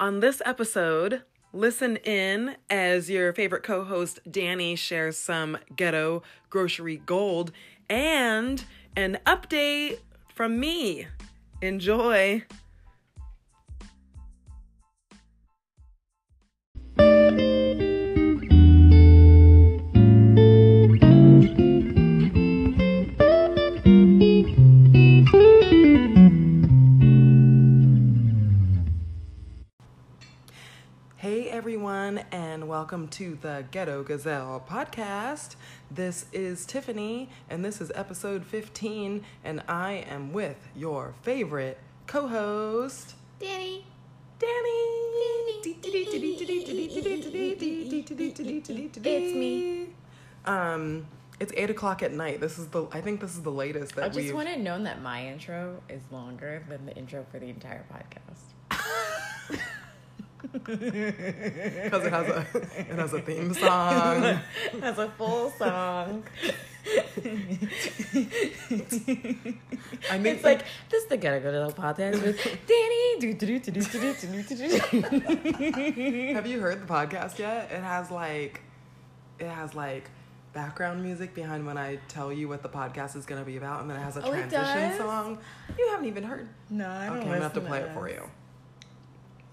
On this episode, listen in as your favorite co host Danny shares some ghetto grocery gold and an update from me. Enjoy. Everyone, and welcome to the Ghetto Gazelle podcast. This is Tiffany, and this is episode 15, and I am with your favorite co host, Danny. Danny. It's me. Um, it's eight o'clock at night. This is the. I think this is the latest that I just we've. want it known that my intro is longer than the intro for the entire podcast. because it has a it has a theme song. it has a full song. I mean, it's like this is the gotta go to the podcast with Danny. Have you heard the podcast yet? It has like it has like background music behind when I tell you what the podcast is going to be about, and then it has a oh, transition song. You haven't even heard. No, I don't. Okay, I'm gonna have to play to it for you.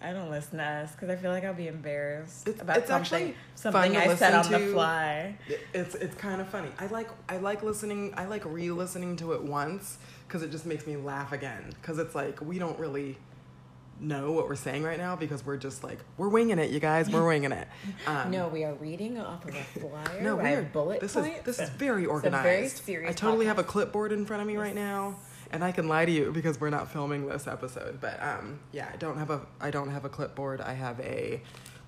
I don't listen to us because I feel like I'll be embarrassed It's- about it's something, actually something I said on listen the to. fly. It's it's kind of funny. I like I like listening. I like re-listening to it once because it just makes me laugh again. Because it's like we don't really know what we're saying right now because we're just like we're winging it, you guys. We're winging it. Um, No, we are reading off of a flyer. No, we are have bullet This points. is this is very It's a organized. very serious I totally have a clipboard in front of me right now, and I can lie to you because we're not filming this episode. But um, yeah, I don't have a I don't have a clipboard. I have a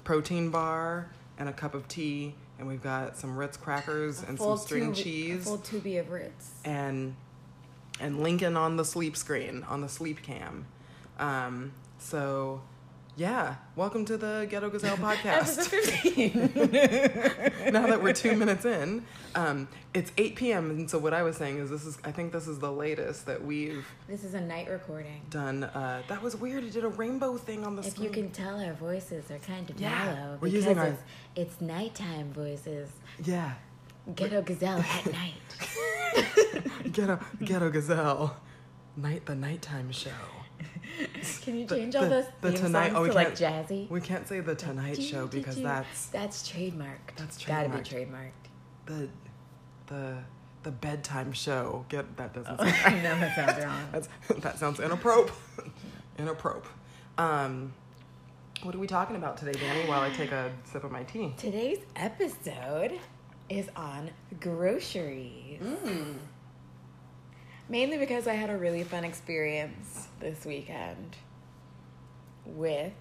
protein bar and a cup of tea, and we've got some Ritz crackers and some string tube- cheese A full tubie of Ritz. and and Lincoln on the sleep screen on the sleep cam. Um, so yeah, welcome to the Ghetto Gazelle podcast. Episode 15. now that we're two minutes in, um, it's 8 p.m. And so what I was saying is this is I think this is the latest that we've this is a night recording. done. Uh, that was weird. It did a rainbow thing on the If you can tell, our voices are kind of Yeah, mellow we're because using our- it's, it's nighttime voices. Yeah, Ghetto Gazelle at night. Ghetto Ghetto Gazelle, night the nighttime show. Can you The- change all the- those the theme Tonight- songs oh, we to like jazzy? We can't say the Tonight Show because that's that's trademarked. That's Gotta be trademarked. trademarked. the the the bedtime show. Get that doesn't. Oh, sound I know that sounds wrong. That's that sounds inappropriate. inappropriate. Um, what are we talking about today, Danny? While I take a sip of my tea. Today's episode is on groceries. Mm. Mainly because I had a really fun experience this weekend with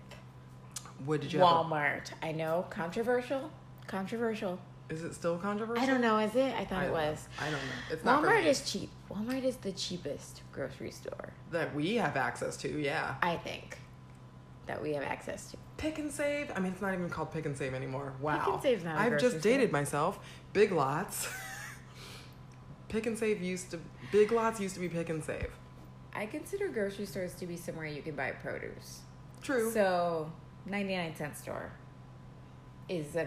What did you have? Walmart. I know, controversial. Controversial. Is it still controversial? I don't know, is it? I thought I it was. I don't know. It's not Walmart is cheap. Walmart is the cheapest grocery store, that we have access to. Yeah. I think, that we have access to. Pick and save. I mean, it's not even called pick and save anymore. Wow. Pick and Save's not I've just store. dated myself. Big Lots. pick and save used to. Big Lots used to be pick and save. I consider grocery stores to be somewhere you can buy produce. True. So, 99 cent store is a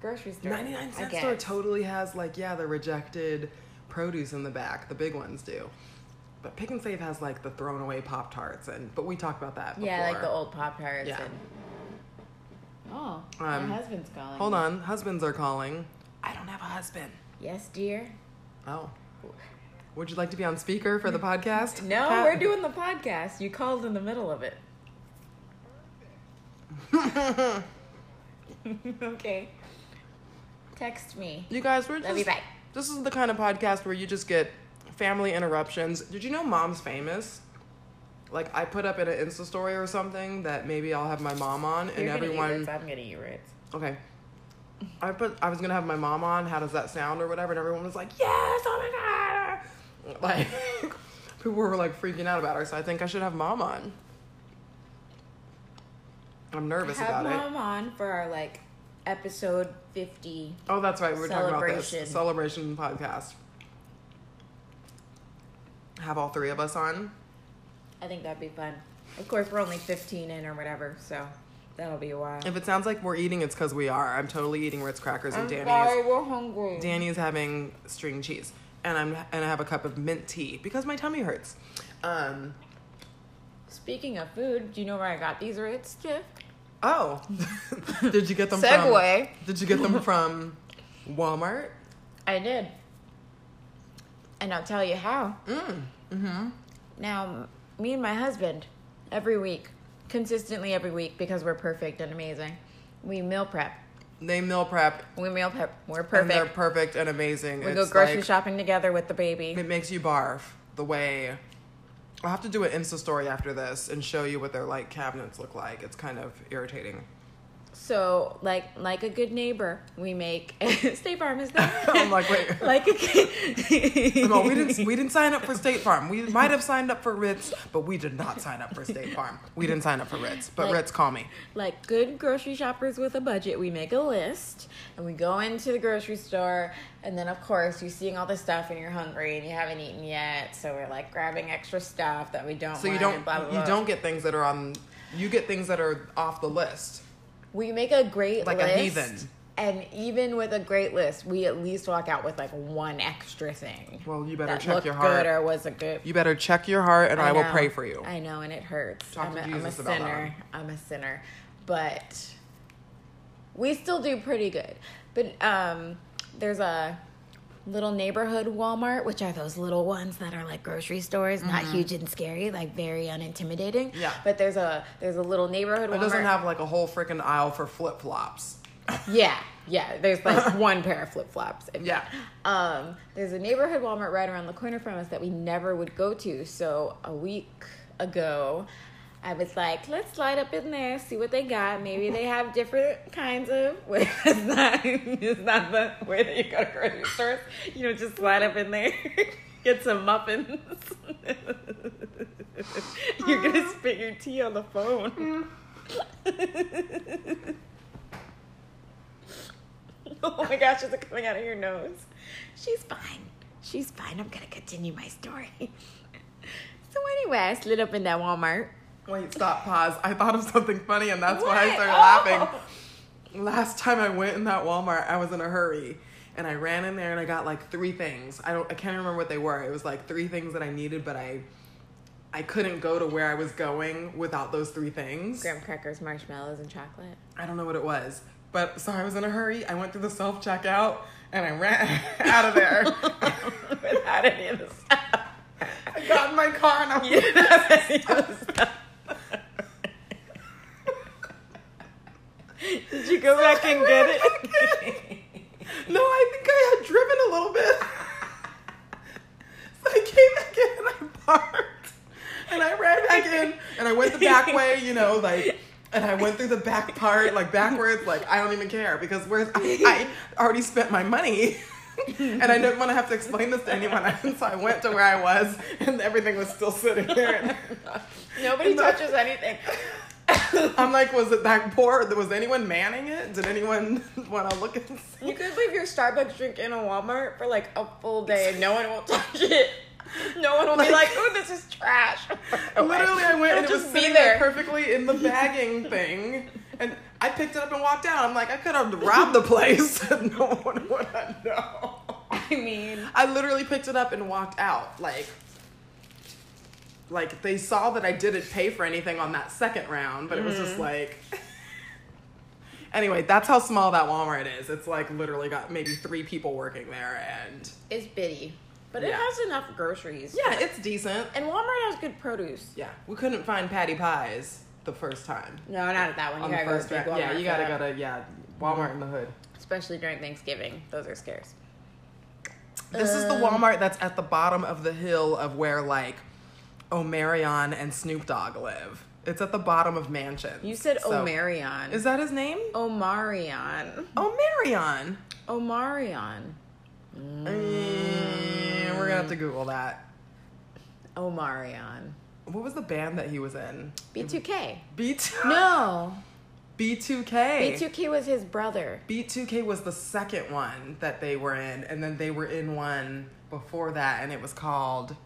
grocery store. 99 I cent store totally has like yeah the rejected produce in the back the big ones do but pick and save has like the thrown away pop tarts and but we talked about that Yeah, like the old Pop Tarts. Yeah. And... Oh, Um, my husband's calling. hold on husbands are calling i don't have a husband Yes, dear. oh would you like to be on speaker for the podcast No, Pat? we're doing the podcast. You called in the middle of it. okay. Text me. you guys we're Love you, just bye. this is the kind of podcast where you just get family interruptions did you know mom's famous like i put up in an insta story or something that maybe i'll have my mom on and You're gonna eat everyone Ritz, I'm gonna eat Ritz. Okay. I put I was gonna have my mom on. How does that sound or whatever? And everyone was like, "Yes! Oh my god!" Like people were like freaking out about her. So I think I should have mom on. I'm nervous Have about it. mom on for our like episode 50. Oh, that's right. We were talking about Celebration. this celebration podcast. Have all three of us on. I think that'd be fun. Of course, we're only 15 in or whatever, so That'll be a while. If it sounds like we're eating, it's because we are. I'm totally eating Ritz crackers and I'm Danny's. sorry, we're hungry. Danny's having string cheese, and I'm and I have a cup of mint tea because my tummy hurts. Um, Speaking of food, do you know where I got these Ritz, Tiff? oh, did you get them? Segue. From, did you get them from Walmart? I did. And I'll tell you how. Mm. Mm-hmm. Now, me and my husband, every week, consistently every week, because we're perfect and amazing, we meal prep. They meal prep. We meal prep. We're And they're perfect. perfect and amazing. We go grocery like- shopping together with the baby. It makes you barf the way. I'll have to do an Insta story after this and show you what their like cabinets look like. It's kind of irritating. So, like like a good neighbor, we make State Farm is there. I'm like, wait. like a. Oh, no, we didn't. We didn't sign up for State Farm. We might have signed up for Ritz, but we did not sign up for State Farm. We didn't sign up for Ritz, but Like- Ritz, call me. like good grocery shoppers with a budget, we make a list and we go into the grocery store. And then, of course, you're seeing all this stuff and you're hungry and you haven't eaten yet. So we're like grabbing extra stuff that we don't. So you don't. and blah, blah, You don't get things that are on. You get things that are off the list. We make a great Like a list, heathen. And even with a great list, we at least walk out with like one extra thing. Well, you better that check looked your heart. good or was a good. You better check your heart, and I, will know. pray for you. I know, and it hurts. Talk I'm, to a, I'm a about sinner. one. I'm a sinner, but we still do pretty good. But um, there's a little neighborhood Walmart, which are those little ones that are like grocery stores, not huge and scary, like very unintimidating. Mm-hmm. Yeah. But there's a there's a little neighborhood It Walmart. doesn't have like a whole freaking aisle for flip flops. Yeah, yeah. There's like one pair of flip flops. Yeah. Um, there's a neighborhood Walmart right around the corner from us that we never would go to. So a week ago, I was like, let's slide up in there, see what they got. Maybe they have different kinds of. Wait, it's not. It's not the way that you go to grocery stores. You know, just slide up in there, get some muffins. You're gonna spit your tea on the phone. Oh my gosh, is it coming out of your nose? She's fine. She's fine. I'm gonna continue my story. So anyway, I slid up in that Walmart. Wait, stop, pause. I thought of something funny, and that's why I What? started Oh. laughing. Last time I went in that Walmart, I was in a hurry, and I ran in there and I got like three things. I don't, I can't remember what they were. It was like three things that I needed, but I, I couldn't go to where I was going without those three things. Graham crackers, marshmallows, and chocolate. I don't know what it was, but so I was in a hurry. I went through the self checkout and I ran out of there. Without any of the stuff. I got in my car and I was You didn't have any of the stuff. Did you go back and get it? No, I think I had driven a little bit. So I came back in and I parked. And I ran back in and I went the back way, you know, like and I went through the back part, like backwards, like I don't even care because where's I, I already spent my money. and I didn't want to have to explain this to anyone. And so I went to where I was and everything was still sitting there. Nobody touches anything. I'm like, was it that poor? Was anyone manning it? Did anyone want to look at see? You could leave your Starbucks drink in a Walmart for like a full day and no one will touch it. No one will be like, "Ooh, this is trash." Literally, I went and it It'll was sitting there there. perfectly in the bagging thing, and I picked it up and walked out. I'm like, I could have robbed the place, no one would have known. I mean, I literally picked it up and walked out, like, like they saw that I didn't pay for anything on that second round, but it was Mm-hmm. just like. Anyway, that's how small that Walmart is. It's like literally got maybe three people working there, and it's bitty, but it has enough groceries. yeah, it's decent. and Walmart has good produce. Yeah, we couldn't find patty pies the first time. No, not at that one. You on the gotta go to first round. Yeah, Walmart you gotta go to yeah Walmart in the hood. especially during Thanksgiving. Those are scarce. This is the Um, Walmart that's at the bottom of the hill of where like Omarion and Snoop Dogg live. It's at the bottom of mansions. You said So- Omarion. Is that his name? Omarion? Omarion. Omarion. Mm, we're gonna have to Google that. Omarion. What was the band that he was in? B2K. B2 No. B2K. B2K was his brother. B2K was the second one that they were in, and then they were in one before that, and it was called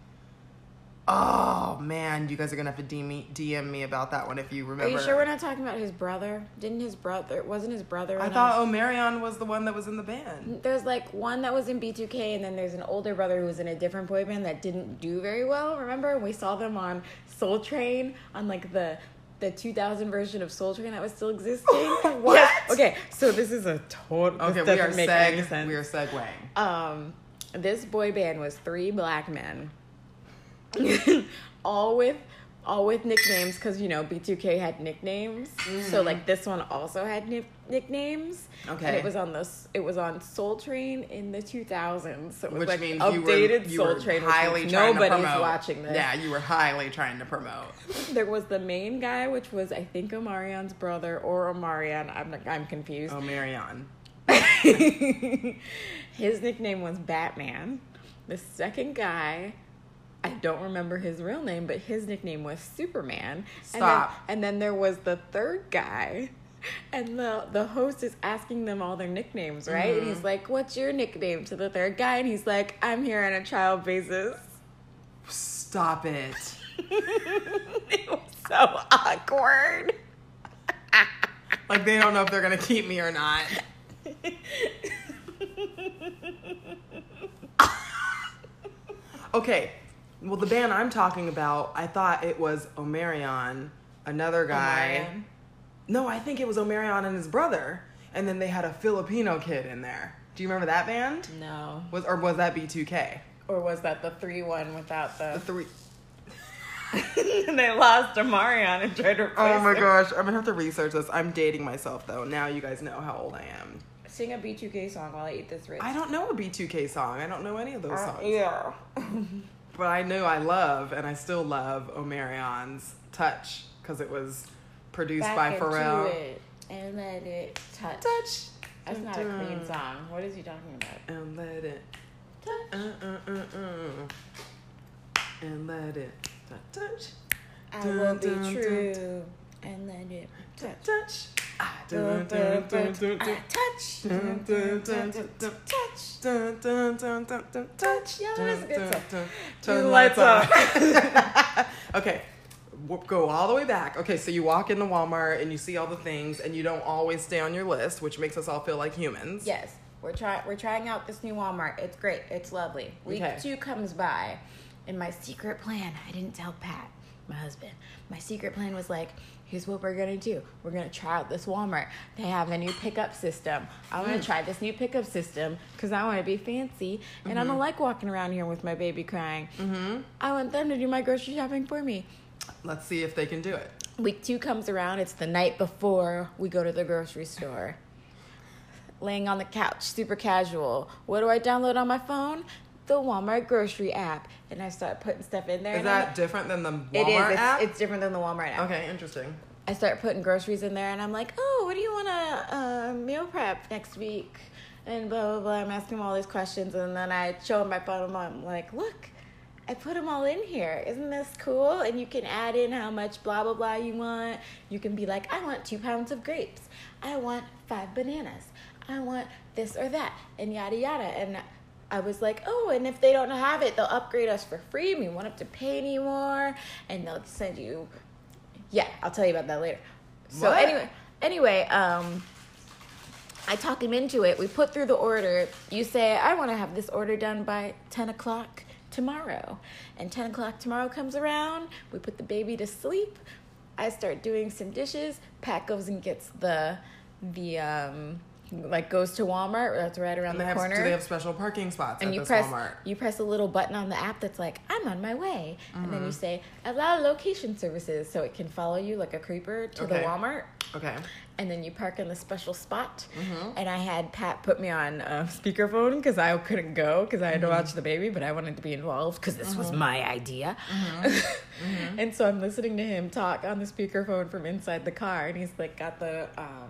Oh man, you guys are gonna have to DM me, DM me about that one if you remember. Are you sure we're not talking about his brother? Didn't his brother It wasn't his brother? I thought a- Omarion was the one that was in the band. there's like one that was in B2K, and then there's an older brother who was in a different boy band that didn't do very well. Remember, we saw them on Soul Train on like the the 2000 version of Soul Train that was still existing. What? Yes. Okay, so this is a total. Okay, we are doesn't make any seg. sense. We are segueing. Um, this boy band was three black men, all with all with nicknames because you know B2K had nicknames. So mm. like this one also had nick nicknames. and Okay. it was on this. It was on Soul Train in the 2000s. So it was Which like means updated you were, you Soul Train. highly nobody's to promote. watching this. Yeah, you were highly trying to promote. There was the main guy, which was I think Omarion's brother or Omarion. I'm I'm confused. Omarion. his nickname was Batman. The second guy, I don't remember his real name, but his nickname was Superman. Stop. And then, and then there was the third guy. And the the host is asking them all their nicknames, right? And he's mm-hmm. like, "What's your nickname?" to the third guy, and he's like, "I'm here on a trial basis." Stop it. it was so awkward. Like they don't know if they're gonna keep me or not. Okay. Well, the band I'm talking about, I thought it was Omarion, another guy. Omarion. No, I think it was Omarion and his brother, and then they had a Filipino kid in there. Do you remember that band? No. Was or was that B2K? Or was that the three one without The the? three. they lost Omarion and tried to replace Oh my gosh, I'm gonna have to research this. I'm dating myself though. Now you guys know how old I am. Sing a B2K song while I eat this Ritz. I don't know a B2K song. I don't know any of those Uh, songs. yeah. But I knew I love, and I still love Omarion's Touch because it was produced Back by into Pharrell. it and let it touch. Touch. That's not a clean song. What is he talking about? And let it. Touch. Uh, uh, uh, uh. And let it. Touch. I Dun, will be dun, dun, true and let it touch. Touch. Touch. Touch. Touch. Yeah, that is a good song. Turn Turn the lights on. okay. Go all the way back. Okay, so you walk into Walmart and you see all the things, and you don't always stay on your list, which makes us all feel like humans. Yes, we're trying. We're trying out this new Walmart. It's great. It's lovely. Week Okay. two comes by, and my secret plan. I didn't tell Pat, my husband. My secret plan was like, here's what we're gonna do. We're gonna try out this Walmart. They have a new pickup system. I want to try this new pickup system because I want to be fancy, and I don't like walking around here with my baby crying. Mm-hmm. I want them to do my grocery shopping for me. Let's see if they can do it. Week two comes around. It's the night before we go to the grocery store. Laying on the couch, super casual. What do I download on my phone? The Walmart grocery app, and I start putting stuff in there. Is and I'm- that different than the Walmart it is? It's, app? it's different than the Walmart app. okay, interesting. I start putting groceries in there, and I'm like, "Oh, what do you want to uh, meal prep next week?" And blah blah blah. I'm asking him all these questions, and then I show him my phone. and I'm like, "Look, I put them all in here. Isn't this cool?" And you can add in how much blah blah blah you want. You can be like, "I want two pounds of grapes. I want five bananas. I want this or that," and yada yada. And I was like, "Oh, and if they don't have it, they'll upgrade us for free. We won't have to pay anymore, and they'll send you." Yeah, I'll tell you about that later. So What? anyway, anyway, um, I talk him into it. We put through the order. You say, I want to have this order done by 10 o'clock tomorrow. And 10 o'clock tomorrow comes around. We put the baby to sleep. I start doing some dishes. Pat goes and gets the, the, um, like goes to Walmart. That's right around the have, corner do they have special parking spots and you press Walmart? you press a little button on the app that's like I'm on my way, and then Mm-hmm. you say allow location services so it can follow you like a creeper to the Walmart, Okay. and then you park in the special spot. Mm-hmm. And I had Pat put me on uh, speakerphone because I couldn't go because I had to Mm-hmm. watch the baby, but I wanted to be involved because this was my idea. Mm-hmm. and so I'm listening to him talk on the speakerphone from inside the car, and he's like got the um,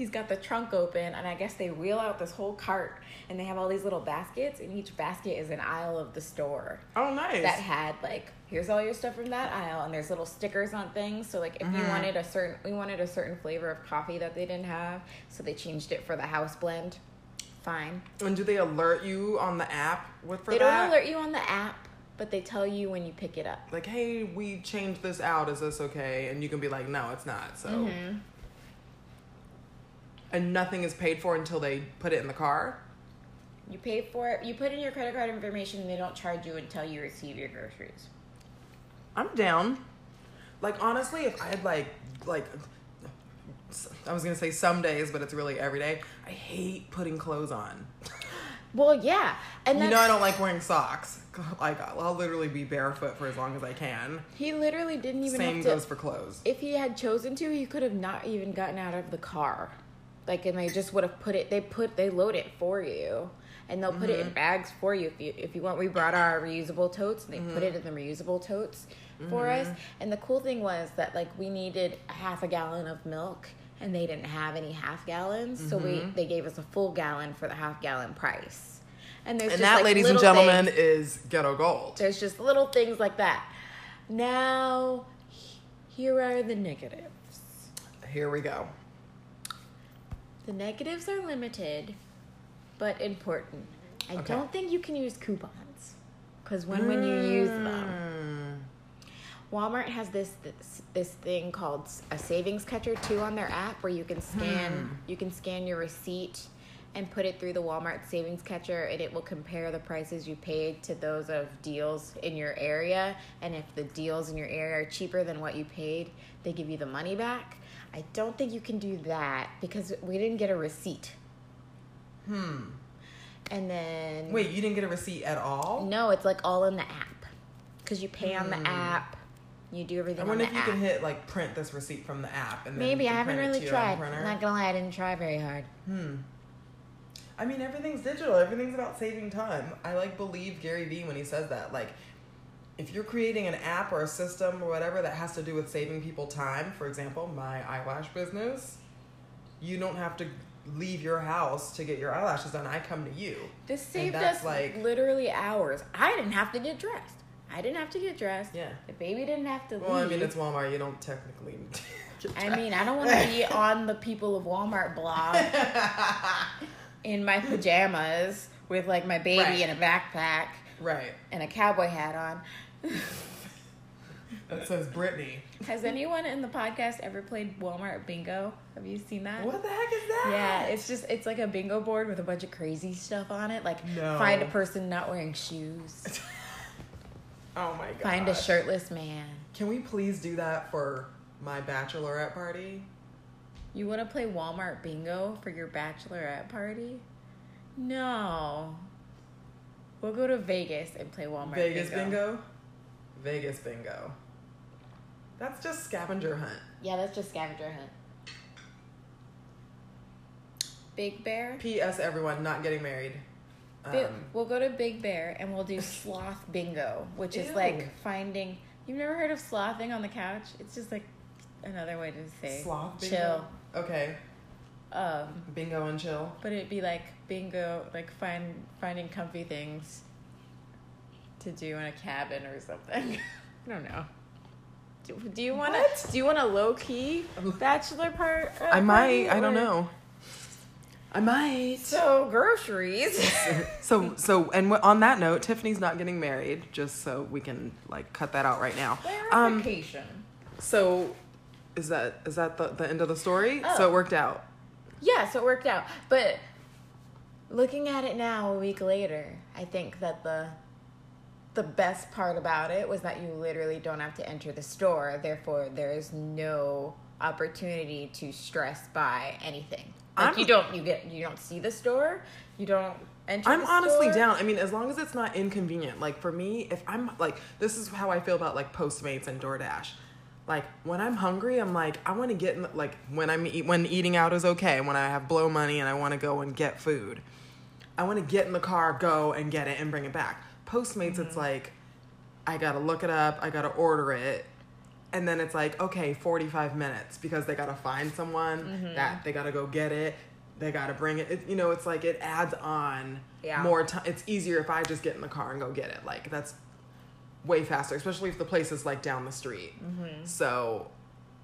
he's got the trunk open, and I guess they wheel out this whole cart, and they have all these little baskets, and each basket is an aisle of the store Oh, nice. that had like here's all your stuff from that aisle and there's little stickers on things so like if Mm-hmm. you wanted a certain we wanted a certain flavor of coffee that they didn't have so they changed it for the house blend fine and do they alert you on the app with for they that? don't alert you on the app but they tell you when you pick it up. Like, hey, we changed this out. Is this okay? And you can be like, no, it's not. So, Mm-hmm. And nothing is paid for until they put it in the car. You pay for it. You put in your credit card information. and They don't charge you until you receive your groceries. I'm down. Like honestly, if I had like like I was gonna say some days, but it's really every day. I hate putting clothes on. Well, yeah, and you know I don't like wearing socks. Like I'll literally be barefoot for as long as I can. He literally didn't even Same have to. goes for clothes. if he had chosen to, he could have not even gotten out of the car. Like, and they just would have put it. They put they load it for you, and they'll put it Mm-hmm. in bags for you if you if you want. We brought our reusable totes, and they put Mm-hmm. it in the reusable totes for us. And the cool thing was that like we needed a half a gallon of milk, and they didn't have any half gallons, so we Mm-hmm. they gave us a full gallon for the half gallon price. And there's And that, like, ladies and gentlemen, things- is ghetto gold. there's just little things like that. Now, here are the negatives. Here we go. The negatives are limited, but important. I Okay. don't think you can use coupons because when when you use them, Mm. Walmart has this this, this thing called a savings catcher too on their app where you can scan you can scan your receipt and put it through the Walmart savings catcher and it will compare the prices you paid to those of deals in your area and if the deals in your area are cheaper than what you paid, they give you the money back. I don't think you can do that because we didn't get a receipt. Hmm. And then Wait, you didn't get a receipt at all? no, it's like all in the app. Cuz you pay on the app. You do everything I on wonder if you app. can hit like print this receipt from the app and then Maybe I haven't really to your own tried. I'm not gonna lie, I didn't try very hard. Hmm. I mean, everything's digital. Everything's about saving time. I like believe Gary Vee when he says that. Like, if you're creating an app or a system or whatever that has to do with saving people time, for example, my eyelash business, you don't have to leave your house to get your eyelashes done. I come to you. This saved us like- literally hours. I didn't have to get dressed. I didn't have to get dressed. Yeah. The baby didn't have to leave. Well, I mean, it's Walmart. You don't technically. I mean, I don't want to be on the people of Walmart blog in my pajamas with like my baby Right. in a backpack right. and a cowboy hat on. That says Brittany. Has anyone in the podcast ever played Walmart bingo? Have you seen that? What the heck is that? Yeah, it's just it's like a bingo board with a bunch of crazy stuff on it. Like No. find a person not wearing shoes. Oh my god. find a shirtless man. Can we please do that for my bachelorette party? You want to play Walmart bingo for your bachelorette party? No. We'll go to Vegas and play Walmart Vegas bingo. Vegas bingo. That's just scavenger hunt. Yeah, that's just scavenger hunt. Big Bear. P.S. Everyone not getting married. Bi- Um, we'll go to Big Bear and we'll do sloth bingo, which is Ew. like finding. You've never heard of slothing on the couch? It's just like another way to say sloth bingo. chill. Okay, Um, bingo and chill. but it'd be like bingo, like find finding comfy things to do in a cabin or something. I don't know. Do, do you want What? to? Do you want a low key bachelor part? uh, I might. party, I don't or- know. I might. So groceries. So so and w- on that note, Tiffany's not getting married. Just so we can like cut that out right now. Um, so is that is that the, the end of the story? Oh. So it worked out. Yeah, so it worked out. But looking at it now, a week later, I think that the the best part about it was that you literally don't have to enter the store. Therefore, there is no opportunity to stress buy anything. Like I'm- you don't you get you don't see the store. You don't enter. I'm honestly store. down. I mean, as long as it's not inconvenient. Like for me, if I'm like, this is how I feel about like Postmates and DoorDash. Like when I'm hungry, I'm like, I want to get in. The, like when I'm eat, when eating out is okay. When I have blow money and I want to go and get food, I want to get in the car, go and get it and bring it back. Postmates, it's mm-hmm. like, I gotta look it up. I gotta order it. And then it's like, okay, 45 minutes because they gotta find someone mm-hmm. that they gotta go get it. They gotta bring it. it you know, it's like it adds on Yeah. more time. It's easier if I just get in the car and go get it. Like that's way faster, especially if the place is like down the street. Mm-hmm. So,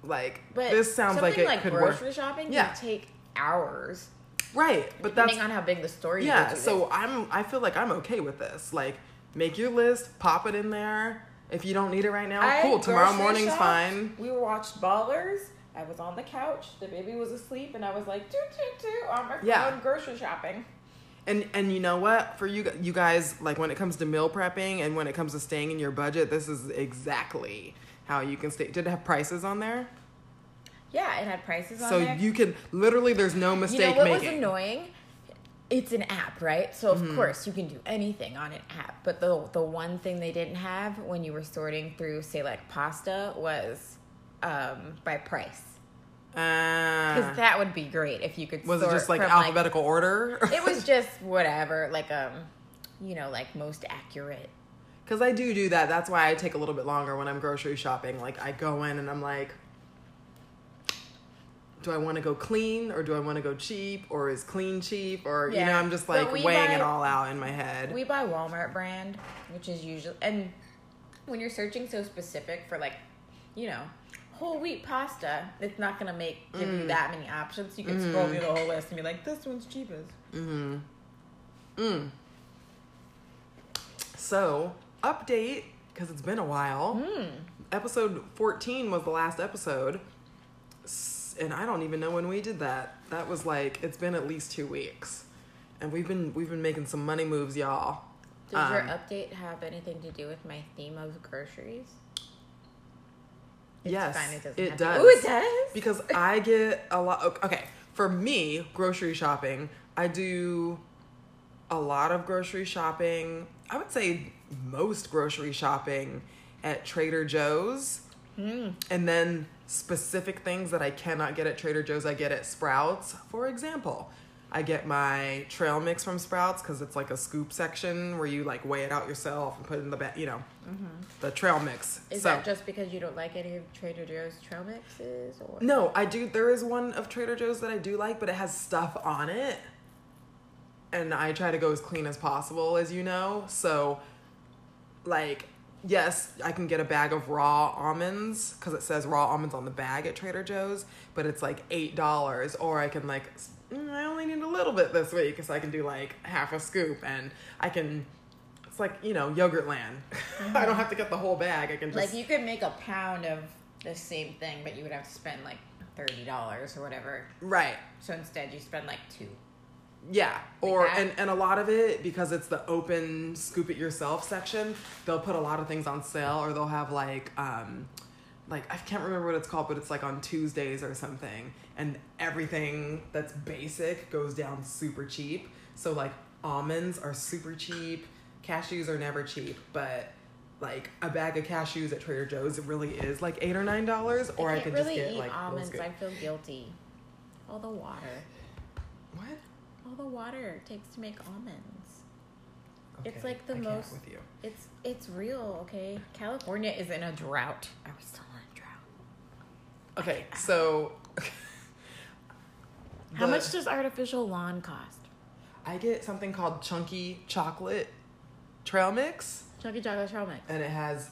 like, But this sounds like it like could grocery work. shopping Yeah. can take hours, Right, but that's depending on how big the store. yeah. So. I'm I feel like I'm okay with this. Like make your list, pop it in there. If you don't need it right now, I cool. Tomorrow morning's shopped. fine. We watched Ballers. I was on the couch. The baby was asleep, and I was like, toot toot toot, on my phone, Yeah. grocery shopping. And and you know what? For you you guys, like when it comes to meal prepping and when it comes to staying in your budget, this is exactly how you can stay. Did it have prices on there? Yeah, it had prices on there. So there. you can literally, there's no mistake. You know what was annoying? It's an app, right? So Mm-hmm. of course you can do anything on an app. But the the one thing they didn't have when you were sorting through, say, like pasta, was um, by price. Because Ah. that would be great if you could. was it just like from, alphabetical order? it was just whatever, like um, you know, like most accurate. Because I do do that. That's why I take a little bit longer when I'm grocery shopping. Like I go in and I'm like, do I want to go clean or do I want to go cheap or is clean cheap or you know I'm just like weighing buy- it all out in my head. We buy Walmart brand, which is usually and when you're searching so specific for like, you know, whole wheat pasta, it's not gonna make give Mm. you that many options. You can scroll through the whole list and be like, this one's cheapest. Mm. Hmm. Mm. So update because it's been a while. Hmm. Episode 14 was the last episode. S- And I don't even know when we did that. That was like it's been at least 2 weeks. And we've been we've been making some money moves, y'all. Does your Um, update have anything to do with my theme of groceries? It's yes, fine, it doesn't it have does. Ooh, it does? because I get a lot. Okay, for me, grocery shopping, I do a lot of grocery shopping. I would say most grocery shopping at Trader Joe's, Hmm. and then specific things that I cannot get at Trader Joe's, I get at Sprouts. For example. I get my trail mix from Sprouts because it's like a scoop section where you like weigh it out yourself and put it in the bag, you know, mm-hmm. the trail mix. Is So- that just because you don't like any of Trader Joe's trail mixes or No, I do. There is one of Trader Joe's that I do like, but it has stuff on it. And I try to go as clean as possible, as you know. So, like, yes, I can get a bag of raw almonds because it says raw almonds on the bag at Trader Joe's, but it's like $8. Or I can, like, mm, I only need a little bit this week because I can do like half a scoop and I can. It's like, you know, Yogurtland. I don't have to get the whole bag. I can just. Like you could make a pound of the same thing, but you would have to spend like thirty dollars or whatever. right. So instead, you spend like two. Yeah, or that? and, and a lot of it because it's the open scoop it yourself section. They'll put a lot of things on sale, or they'll have like um, like I can't remember what it's called, but it's like on Tuesdays or something, and everything that's basic goes down super cheap. So like almonds are super cheap, cashews are never cheap, but like a bag of cashews at Trader Joe's, it really is like eight or nine dollars, or I, can't could really just get eat like almonds. I feel guilty. All the water, What? All the water it takes to make almonds. It's like the I most- with you. It's it's real, okay? California is in a drought. Are we still in a drought? Okay, so How the- much does artificial lawn cost? I get something called chunky chocolate trail mix, Chunky chocolate trail mix. and it has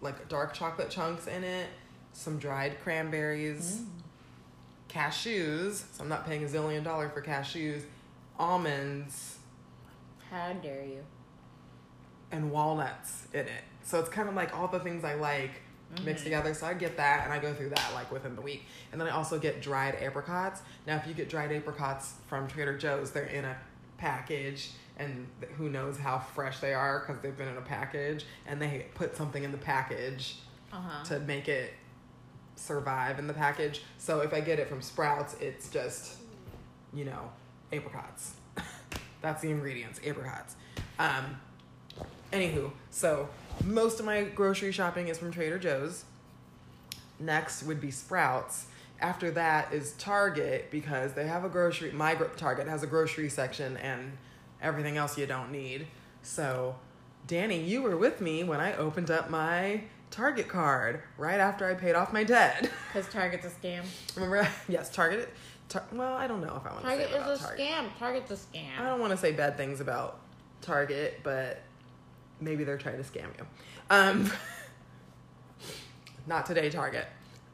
like dark chocolate chunks in it, some dried cranberries, mm. cashews. So I'm not paying a zillion dollar for cashews, almonds, How dare you? and walnuts in it. So it's kind of like all the things I like mixed together. So I get that and I go through that like within the week. And then I also get dried apricots. Now, if you get dried apricots from Trader Joe's, they're in a package and who knows how fresh they are because they've been in a package and they put something in the package Uh huh. to make it survive in the package. So if I get it from Sprouts, it's just, you know, apricots. That's the ingredients, apricots. Um, anywho, so most of my grocery shopping is from Trader Joe's. Next would be Sprouts. After that is Target because they have a grocery. My Target has a grocery section and everything else you don't need. So, Danny, you were with me when I opened up my Target card right after I paid off my debt. Because Target's a scam. Remember? Yes, Target. Tar- well, I don't know if I want to say Target about is a Target. scam. Target's a scam. I don't want to say bad things about Target, but maybe they're trying to scam you. Um, not today, Target.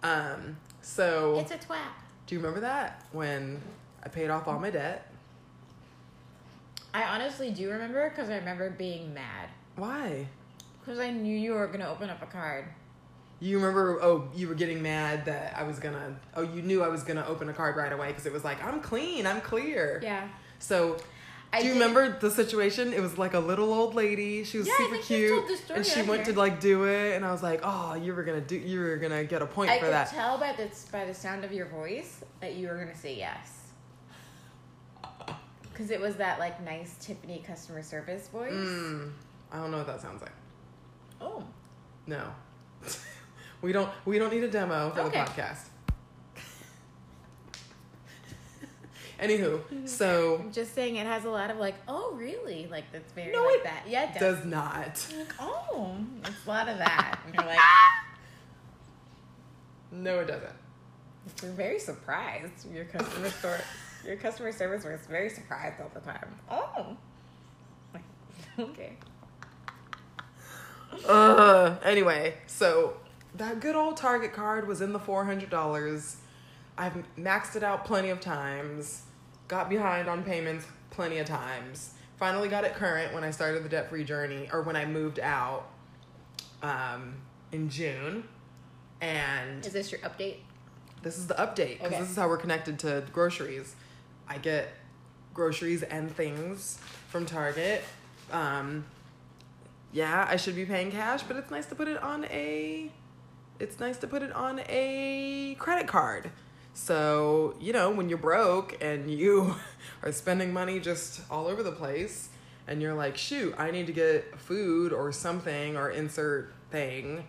Um, so, It's a twap. do you remember that when I paid off all my debt? I honestly do remember because I remember being mad. Why? Because I knew you were gonna open up a card. You remember? Oh, you were getting mad that I was gonna. Oh, you knew I was gonna open a card right away because it was like I'm clean, I'm clear. Yeah. So, I do you remember the situation? It was like a little old lady. She was Yeah, I super cute, told this story and she went here. to like do it, and I was like, oh, you were gonna do, you were gonna get a point I for could tell by the by the sound of your voice that you were gonna say yes. Because it was that like nice Tiffany customer service voice. Mm, I don't know what that sounds like. Oh. No, we don't. We don't need a demo for Okay. the podcast. Anywho, so I'm just saying it has a lot of like, oh really? Like that's very No, like it that. Yeah, it does. does not. Like, oh, it's a lot of that. And you're like, No, it doesn't. you're very surprised. Your customer store, your customer service was very surprised all the time. Oh. Like, okay. Uh, anyway, so that good old Target card was in the four hundred dollars. I've maxed it out plenty of times. Got behind on payments plenty of times. Finally got it current when I started the debt free journey, or when I moved out um, in June. And Is this your update? this is the update because Okay. this is how we're connected to groceries. I get groceries and things from Target. Um, yeah, I should be paying cash, but it's nice to put it on a. It's nice to put it on a credit card. So you know when you're broke and you are spending money just all over the place, and you're like, shoot, I need to get food or something or insert thing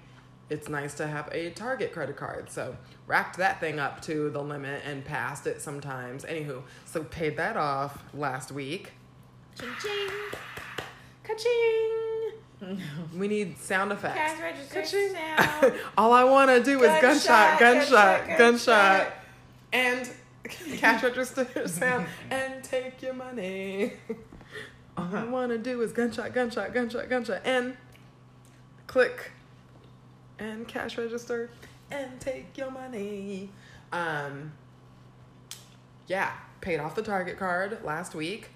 it's nice to have a Target credit card. So racked that thing up to the limit and passed it sometimes. Anywho, so paid that off last week. Ching ching. Ka-ching! We need sound effects. Cash register sound. All I want to do is gunshot, Gunshot, gunshot, gunshot, gunshot, gunshot. and cash register sound and take your money. All I want to do is gunshot, gunshot, gunshot, gunshot, and click and cash register and take your money. Um, yeah, paid off the Target card last week.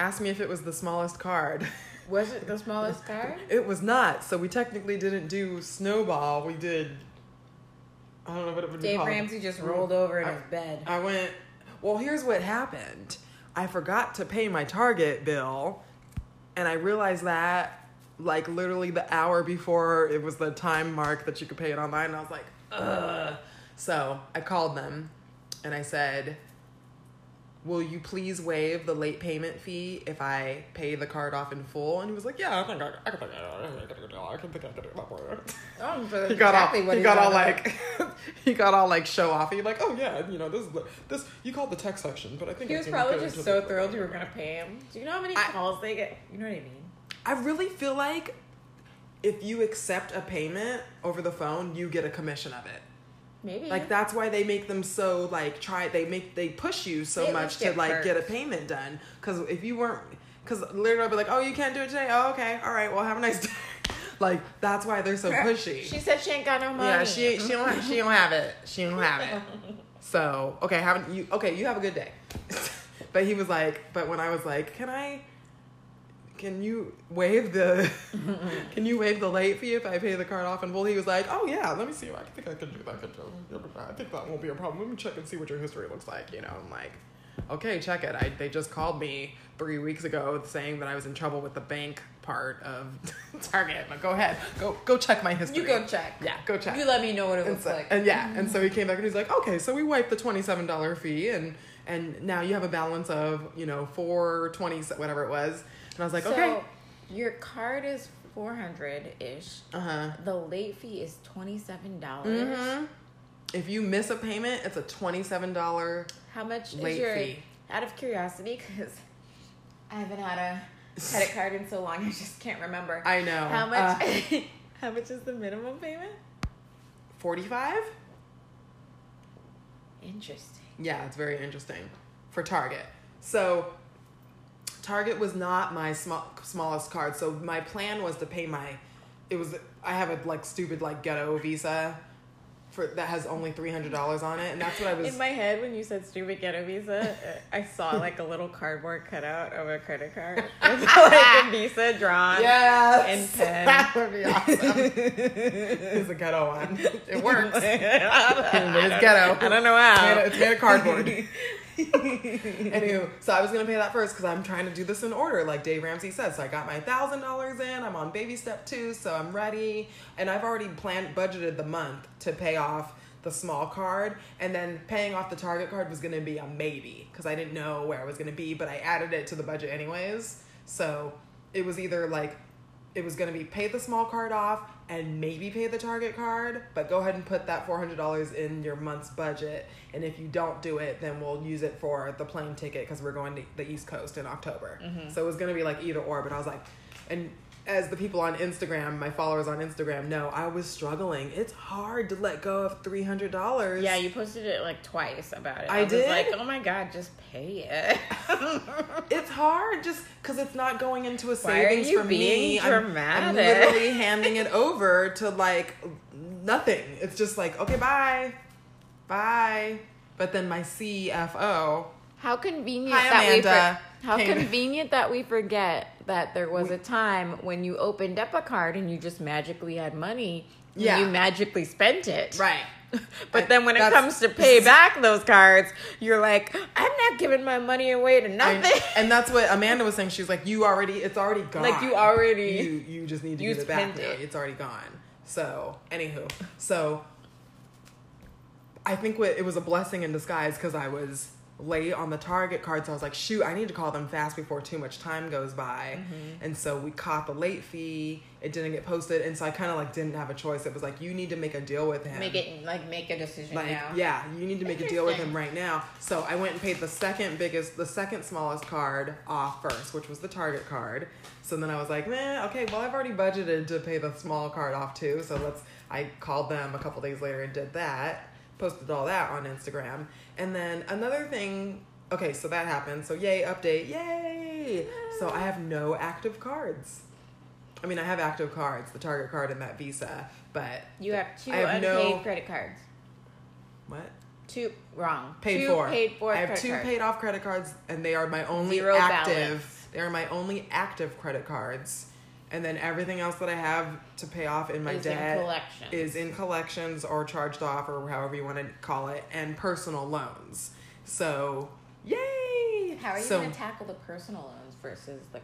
Asked me if it was the smallest card. Was it the smallest card? It was not. So we technically didn't do snowball. We did. I don't know what it would be Dave called. Ramsey just mm. rolled over in I- his bed. I went. Well, here's what happened. I forgot to pay my Target bill, and I realized that like literally the hour before it was the time mark that you could pay it online. And I was like, ugh. So I called them, and I said, will you please waive the late payment fee if I pay the card off in full? And he was like, yeah, I think I, I can think I, I can think I can think I can do that you. Oh, so He got exactly all what he got all like he got all like show offy like oh yeah you know this this you called the tech section but I think He I was probably just so thrilled you were gonna pay him. Do you know how many I- calls they get? You know what I mean? I really feel like if you accept a payment over the phone you get a commission of it Maybe. like that's why they make them so like try they make they push you so They much to like get a payment done because if you weren't because literally I'd be like oh you can't do it today oh okay all right well have a nice day like that's why they're so pushy She said she ain't got no money. Yeah, she she don't she don't have it. She don't have it. So okay, haven't you? Okay, you have a good day. but he was like, but when I was like, can I? Can you waive the? can you waive the late fee if I pay the card off in full? He was like, oh yeah, let me see. I think I can do that. I think that won't be a problem. Let me check and see what your history looks like. You know, I'm like, okay, check it. I they just called me three weeks ago saying that I was in trouble with the bank part of Target. But go ahead, go go check my history. You go check. Yeah, go check. You let me know what it And looks so, like. and yeah, and so he came back and he's like, okay, so we wiped the twenty seven dollar fee, and and now you have a balance of you know four twenty whatever it was, and I was like, so okay, your card is four hundred ish. uh huh. The late fee is twenty seven dollars. Mm-hmm. If you miss a payment, it's a twenty seven dollar. How much Late is your? fee. Out of curiosity, because I haven't had a credit card in so long, I just can't remember. I know. How much? Uh, how much is the minimum payment? Forty five. Interesting. Yeah, it's very interesting for Target. So Target was not my small, smallest card. So my plan was to pay my it was I have a like stupid like ghetto visa for that has only three hundred dollars on it, and that's what I was. In my head, when you said stupid ghetto visa, I saw like a little cardboard cutout of a credit card with like a visa drawn. Yes, in pen. That would be awesome. it's a ghetto one. It works. It's ghetto. I don't know how. It's made of- it's made of cardboard. Anywho, so I was gonna pay that first because I'm trying to do this in order, like Dave Ramsey said. So I got my thousand dollars in. I'm on baby step two, so I'm ready, and I've already planned budgeted the month to pay off the small card, and then paying off the Target card was gonna be a maybe because I didn't know where I was gonna be, but I added it to the budget anyways. So it was either like it was going to be pay the small card off and maybe pay the target card but go ahead and put that $400 in your month's budget. And if you don't do it then we'll use it for the plane ticket because we're going to the east coast in october. Mm-hmm. So it was going to be like either or but i was like and as the people on instagram my followers on instagram know i was struggling it's hard to let go of $300 Yeah, you posted it like twice about it. I was did? like, oh my god, just pay it. it's hard just because it's not going into a savings for me. I'm- I'm, literally handing it over to like nothing. It's just like okay, bye, bye. But then my CFO, How convenient Hi, that Amanda. we for- how Came- convenient that we forget that there was a time when you opened up a card and you just magically had money. and Yeah. you magically spent it. right? But I- then when it comes to pay back those cards, you're like, I'm not giving my money away to nothing. and that's what Amanda was saying. She's like, you already, it's already gone. Like, you already- you you just need to give it back it. It's already gone. So, anywho, so I think what, it was a blessing in disguise because I was late on the Target card. So I was like, shoot, I need to call them fast before too much time goes by. Mm-hmm. And so we caught the late fee. It didn't get posted, and so I kind of like didn't have a choice. It was like you need to make a deal with him. make it like make a decision Like, now. yeah, you need to make a deal with him right now. So I went and paid the second biggest, the second smallest card off first, which was the Target card. So then I was like, man, okay, well, I've already budgeted to pay the small card off too. So let's, I called them a couple days later and did that, posted all that on Instagram. And then another thing, okay, so that happened. So yay, update, yay. So I have no active cards. I mean, I have active cards, the Target card and that Visa, but You have two I have unpaid no- credit cards. what? Two wrong. paid two for. Paid for. I have two cards. paid off credit cards, and they are my only Zero active. balance. They are my only active credit cards, and then everything else that I have to pay off in my Is in debt collections. is in collections or charged off or however you want to call it, and personal loans. So, yay! How are you so, going to tackle the personal loans versus the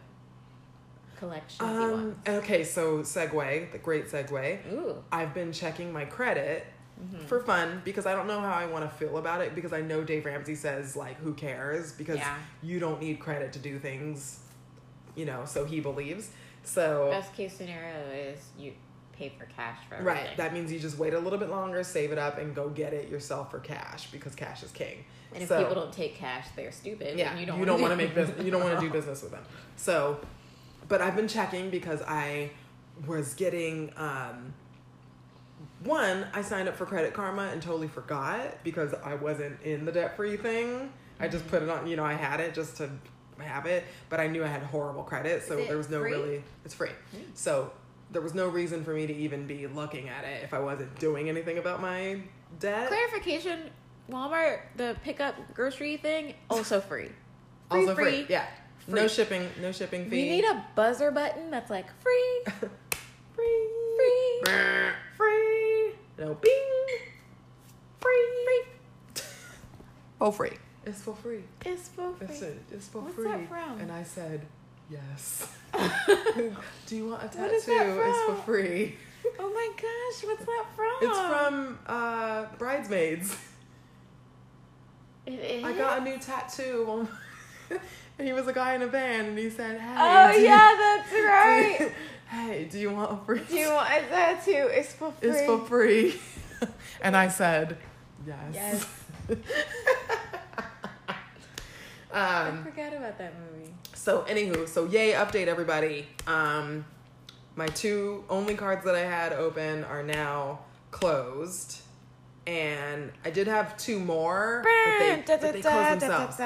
collections um, ones? okay, so segue, the great segue. Ooh. I've been checking my credit Mm-hmm. for fun because I don't know how I want to feel about it because I know Dave Ramsey says like who cares because Yeah. you don't need credit to do things, you know, so he believes. So Best case scenario is you pay for cash for everything. right, that means you just wait a little bit longer, save it up and go get it yourself for cash because cash is king. and if people don't take cash, they're stupid. yeah, and you don't, You don't, want to make business. You don't want to do business with them. So, but I've been checking because I was getting um, one. I signed up for Credit Karma and totally forgot because I wasn't in the debt free thing. I just put it on. You know, I had it just to have it, but I knew I had horrible credit, so there was no free? really. It's free, hmm. so there was no reason for me to even be looking at it if I wasn't doing anything about my debt. Clarification: Walmart, the pickup grocery thing, also free. Free, also free. free. Yeah. No shipping. No shipping fee. We need a buzzer button that's like free, free. free, free. No bing. Free. free. Oh, free. It's for free. It's for free. It's, it. it's for What's free. that from? And I said, yes. Do you want a tattoo? What is that It's for free. Oh my gosh, what's that from? It's from uh, Bridesmaids. It is. I got a new tattoo. and he was a guy in a band, and he said, hey. Oh do you- yeah, that's right. hey, do you want a free Do you want a tattoo? It's for free. It's for free. and I said, yes. Yes. I um, forgot about that movie. so anywho, so yay, update everybody. Um, my two only cards that I had open are now closed. And I did have two more, but they, but they closed themselves.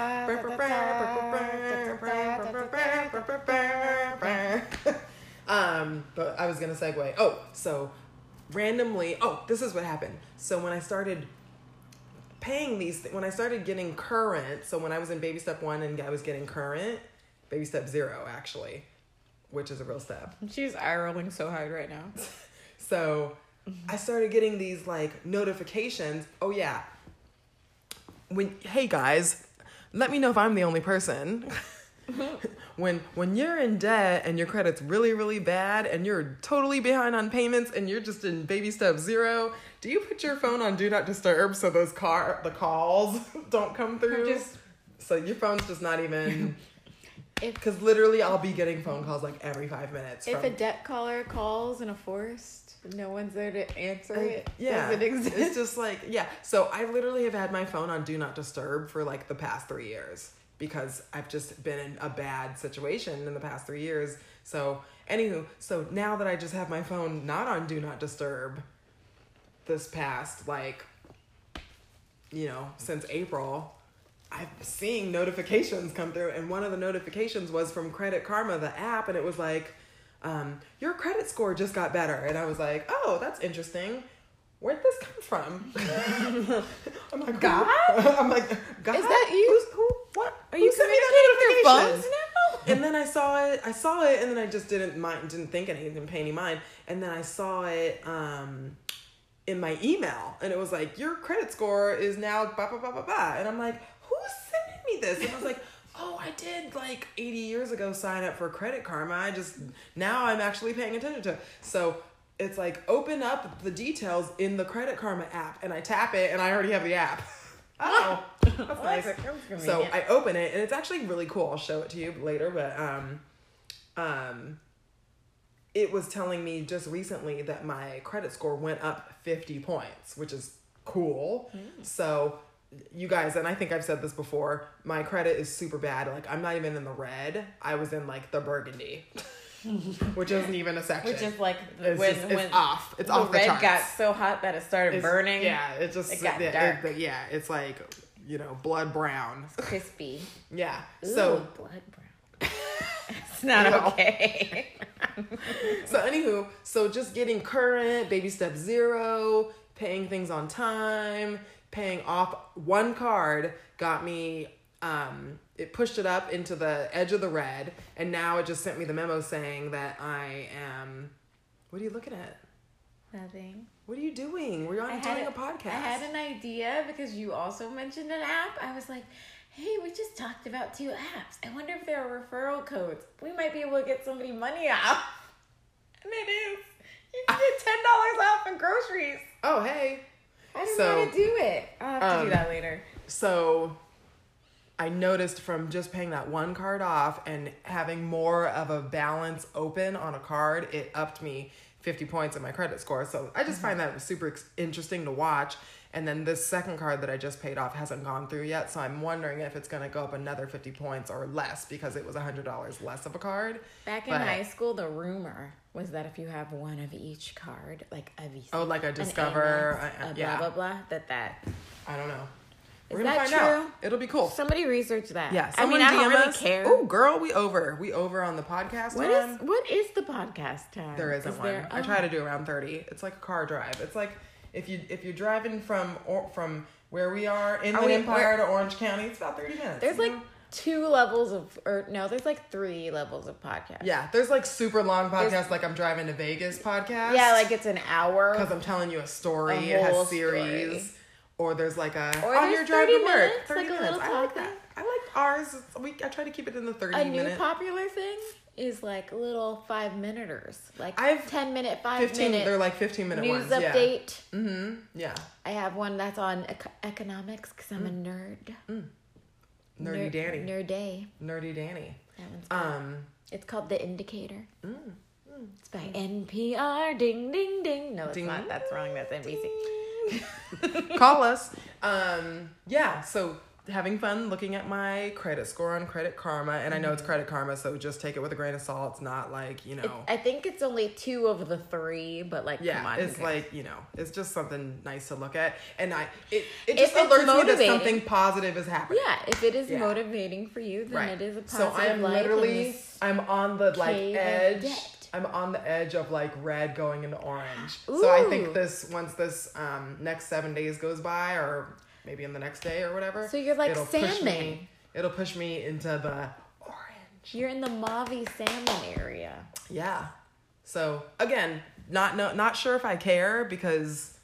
um, but I was gonna segue. Oh, so randomly. Oh, this is what happened. So when I started paying these, when I started getting current, so when I was in baby step one and I was getting current, baby step zero actually, which is a real step. She's eye rolling so hard right now. So I started getting these like notifications. Oh yeah. When hey guys, let me know if I'm the only person. when when you're in debt and your credit's really really bad and you're totally behind on payments and you're just in baby step 0, do you put your phone on do not disturb so those car the calls don't come through? Just- so your phone's just not even cuz literally I'll be getting phone calls like every 5 minutes if from a debt caller calls in a forest, no one's there to answer it. Yeah. It exist? It's just like, yeah. So I literally have had my phone on do not disturb for like the past three years because I've just been in a bad situation in the past three years. So, anywho, so now that I just have my phone not on do not disturb this past, like, you know, since April, I'm seeing notifications come through. And one of the notifications was from Credit Karma, the app, and it was like, um, your credit score just got better. And I was like, oh, that's interesting. Where'd this come from? I'm like, God? I'm like, God? Is that you? Who's, who? What? Are you sending me that notification? now? and then I saw it. I saw it, and then I just didn't mind, didn't think anything, didn't pay any mind. And then I saw it um, in my email, and it was like, your credit score is now blah blah blah blah blah. And I'm like, who's sending me this? And I was like, oh, I did like 80 years ago sign up for Credit Karma. I just now I'm actually paying attention to. It. So it's like open up the details in the Credit Karma app, and I tap it, and I already have the app. oh, that's nice. So I open it and it's actually really cool. I'll show it to you later, but um um it was telling me just recently that my credit score went up 50 points, which is cool. Hmm. So you guys, and I think I've said this before, my credit is super bad. Like I'm not even in the red. I was in like the burgundy. which isn't even a section. Which is like the, it's, when, just, it's when off. It's the off the red charts. got so hot that it started It's- burning. Yeah, it just It got it- dark. it- yeah, it's like you know blood brown. crispy. Yeah. Ooh, So blood brown. it's not okay. So anywho, so just getting current, baby step zero, paying things on time, paying off one card got me um it pushed it up into the edge of the red and now it just sent me the memo saying that I am what are you looking at? Nothing. What are you doing? We're on I doing had a podcast. I had an idea because you also mentioned an app. I was like, hey, we just talked about two apps. I wonder if there are referral codes. We might be able to get somebody money off. And it is. You can get ten dollars off on groceries. oh hey. I don't So, know how to do it. I'll have to um, do that later. So I noticed from just paying that one card off and having more of a balance open on a card, it upped me 50 points in my credit score. So I just find that super interesting to watch. And then this second card that I just paid off hasn't gone through yet. So I'm wondering if it's going to go up another 50 points or less because it was $100 less of a card. Back in but- high school, the rumor was that if you have one of each card, like a Visa, Oh, like a Discover. A blah yeah. blah blah, that that I don't know. We're going to that find out. It'll be cool. somebody research that. Yeah, I mean, I don't really us. care. Oh, girl, we over. We over on the podcast. What time. is what is the podcast time? There isn't Is one. there- I oh. try to do around thirty. It's like a car drive. It's like if you if you're driving from or from where we are, Inland the Empire to Orange County, it's about thirty minutes. There's like know? two levels of, or no, there's like three levels of podcast. yeah, there's like super long podcasts, There's- like I'm driving to Vegas podcast. yeah, like it's an hour. because I'm telling you a story. A it has series. story. Or there's like a Or on there's your drive to work. minutes, Thirty like a minutes. little I like that. I like ours. We I try to keep it in the thirty a new minute. popular thing is like little five minuters, like I've- ten minute, five Fifteen. minute They're like fifteen minute news ones. Yeah. update. Mm-hmm. Yeah. I have one that's on ec- economics because I'm a nerd. Nerdy Ner- Danny. Nerd day. Nerdy Danny. That one's good. Um. It's called The Indicator. Mm. It's by NPR. Ding, ding, ding. No, it's Ding. not. That's wrong. That's NBC. call us. Um, yeah, so having fun looking at my credit score on Credit Karma, and I know it's Credit Karma, so just take it with a grain of salt. It's not like you know. It, I think it's only two of the three, but like, yeah, on. it's okay. like you know, it's just something nice to look at, and I it, it just alerts me that something positive is happening. Yeah, if it is Yeah. motivating for you, then right. it is a positive. so I am literally I'm on the like edge. I'm on the edge of like red going into orange. So I think this once this um, next seven days goes by, or maybe in the next day or whatever. So you're like it'll me. It'll push me into the orange. You're in the mauve salmon area. Yeah. So again, not no, not sure if I care because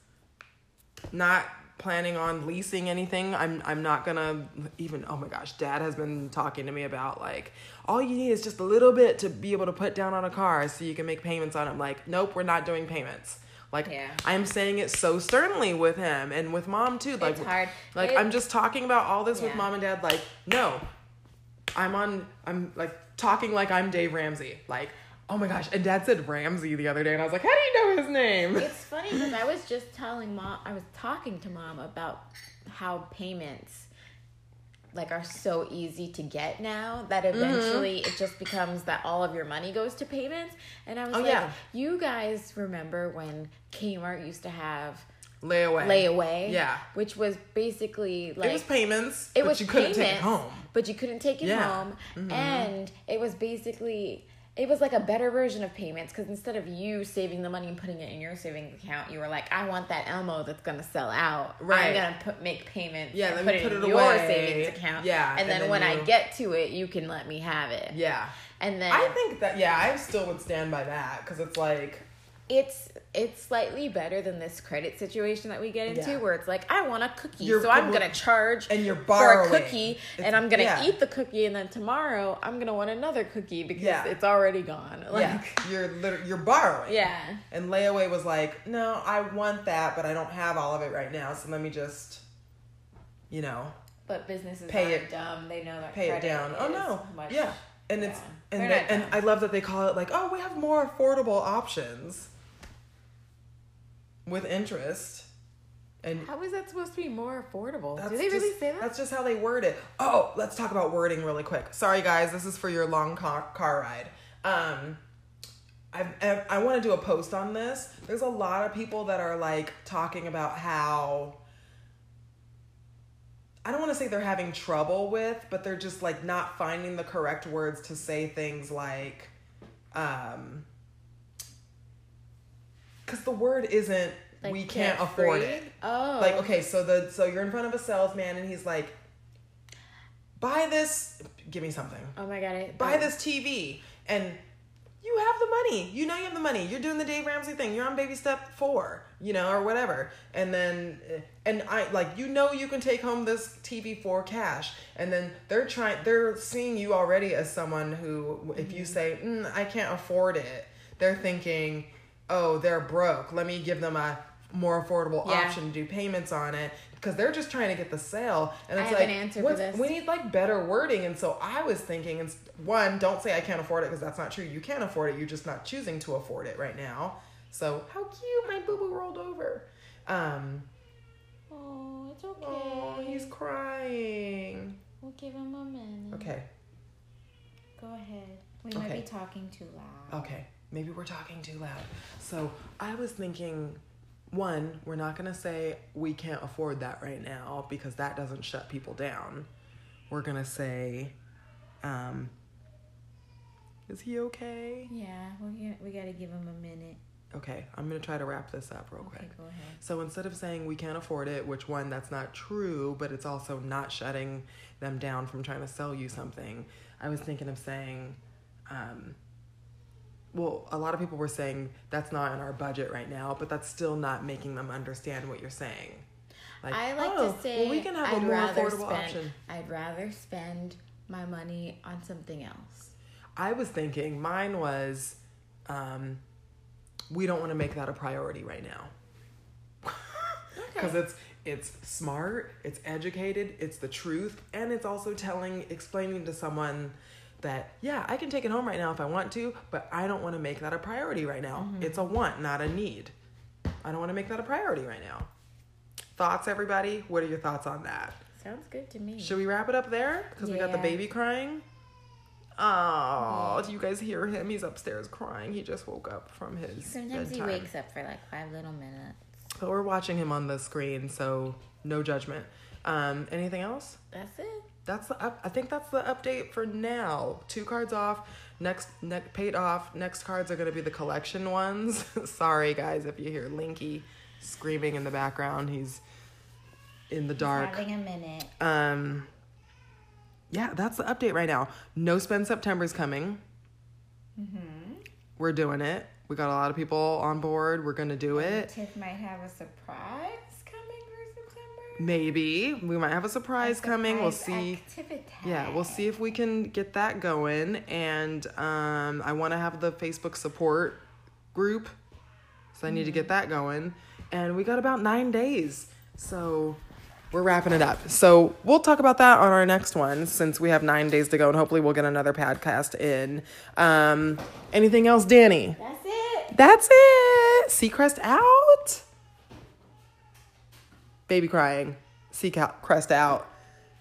not planning on leasing anything. I'm I'm not gonna even. Oh my gosh, Dad has been talking to me about like all you need is just a little bit to be able to put down on a car so you can make payments on it. I'm like, nope, we're not doing payments. Like Yeah. I'm saying it so sternly with him and with mom too. Like It's hard. Like It- I'm just talking about all this with mom and dad. Like no, I'm on. I'm like talking like I'm Dave Ramsey. Like oh my gosh, and dad said Ramsey the other day, and I was like, how do you know his name? It's funny because I was just telling mom, I was talking to mom about how payments like are so easy to get now that Mm-hmm. eventually it just becomes that all of your money goes to payments. And I was Oh, like, yeah. you guys remember when Kmart used to have Layaway. layaway? Yeah. Which was basically like it was payments, it but was you couldn't take it payments, home. but you couldn't take it Yeah. Mm-hmm. home and it was basically it was like a better version of payments because instead of you saving the money and putting it in your savings account you were like i want that elmo that's gonna sell out Right. i'm gonna put make payments Yeah, let put me it put in it your away. savings account Yeah, and and then, then when i get to it you can let me have it Yeah. and then I think that yeah, I still would stand by that because it's like it's it's slightly better than this credit situation that we get into Yeah. where it's like I want a cookie, You're so I'm gonna charge and you're borrowing. for a cookie, It's- and I'm gonna yeah. eat the cookie, and then tomorrow I'm gonna want another cookie because Yeah. it's already gone. Like, yeah, you're liter- you're borrowing. yeah, And layaway was like, no, I want that, but I don't have all of it right now, so let me just, you know, but businesses Pay it- dumb. They know that pay it down. Oh no, much- yeah, and it's and they, and. I love that they call it like, oh, we have more affordable options with interest. And How is that supposed to be more affordable? That's Do they really just- say that? That's just how they word it. Oh, let's talk about wording really quick. Sorry, guys, this is for your long car, car ride. Um, I I, I want to do a post on this. There's a lot of people that are like talking about how I don't want to say they're having trouble with, but they're just like not finding the correct words to say things like, um, because the word isn't Like we can't afford carefree? it. Oh, like okay so the so you're in front of a salesman and he's like buy this give me something. Oh my god! I, buy this tv and you have the money. You know you have the money. You're doing the dave ramsey thing. You're on baby step four you know or whatever. And then eh, and i like you know you can take home this tv for cash. And then they're trying they're seeing you already as someone who if you say mm, i can't afford it they're thinking oh they're broke let me give them a more affordable Yeah. option to do payments on it because they're just trying to get the sale and I it's have like an answer for this. we need like better wording and so i was thinking it's one don't say i can't afford it because that's not true you can afford it you're just not choosing to afford it right now so how cute my boo-boo rolled over um Oh, it's okay. oh he's crying We'll give him a minute. okay Go ahead. We might be talking too loud. okay maybe we're talking too loud so i was thinking one we're not going to say we can't afford that right now because that doesn't shut people down we're going to say um is he okay Yeah, we got we got to give him a minute. Okay, I'm gonna try to wrap this up real Okay, quick. go ahead. So instead of saying we can't afford it, which one, that's not true, but it's also not shutting them down from trying to sell you something, I was thinking of saying, um, well, a lot of people were saying that's not in our budget right now, but that's still not making them understand what you're saying. Like, I like "Oh, to say well, we can have I'd a more affordable spend, option. I'd rather spend my money on something else. I was thinking mine was, um, we don't want to make that a priority right now. because it's it's smart, it's educated, it's the truth, and it's also telling, explaining to someone that yeah, I can take it home right now if I want to, but I don't want to make that a priority right now. It's a want, not a need. I don't want to make that a priority right now. Thoughts, everybody? What are your thoughts on that? Sounds good to me. Should we wrap it up there? Because we got the baby crying. Oh, do you guys hear him? He's upstairs crying. He just woke up from his Sometimes bedtime. he wakes up for like five little minutes. But we're watching him on the screen, so no judgment. Um, anything else? That's it. That's the up, I think that's the update for now. Two cards off. Next, next paid off. Next cards are gonna be the collection ones. Sorry guys if you hear Linky screaming in the background. He's in the dark. Having a minute. Um, yeah, that's the update right now. No spend September's coming. Mm-hmm. We're doing it. We got a lot of people on board. We're gonna do it. Tiff might have a surprise coming for September. Maybe we might have a surprise coming. We'll see. Activity. Yeah, we'll see if we can get that going. And um, I want to have the Facebook support group, so I need to get that going. And we got about nine days, so we're wrapping it up. So we'll talk about that on our next one, since we have nine days to go, and hopefully we'll get another podcast in. Um, anything else, Danny? That's it. That's it. Seacrest out. Baby crying. Seacrest out.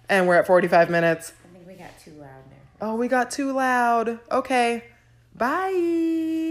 And we're at 45 minutes. I think we got too loud there. Oh, we got too loud. Okay. Bye.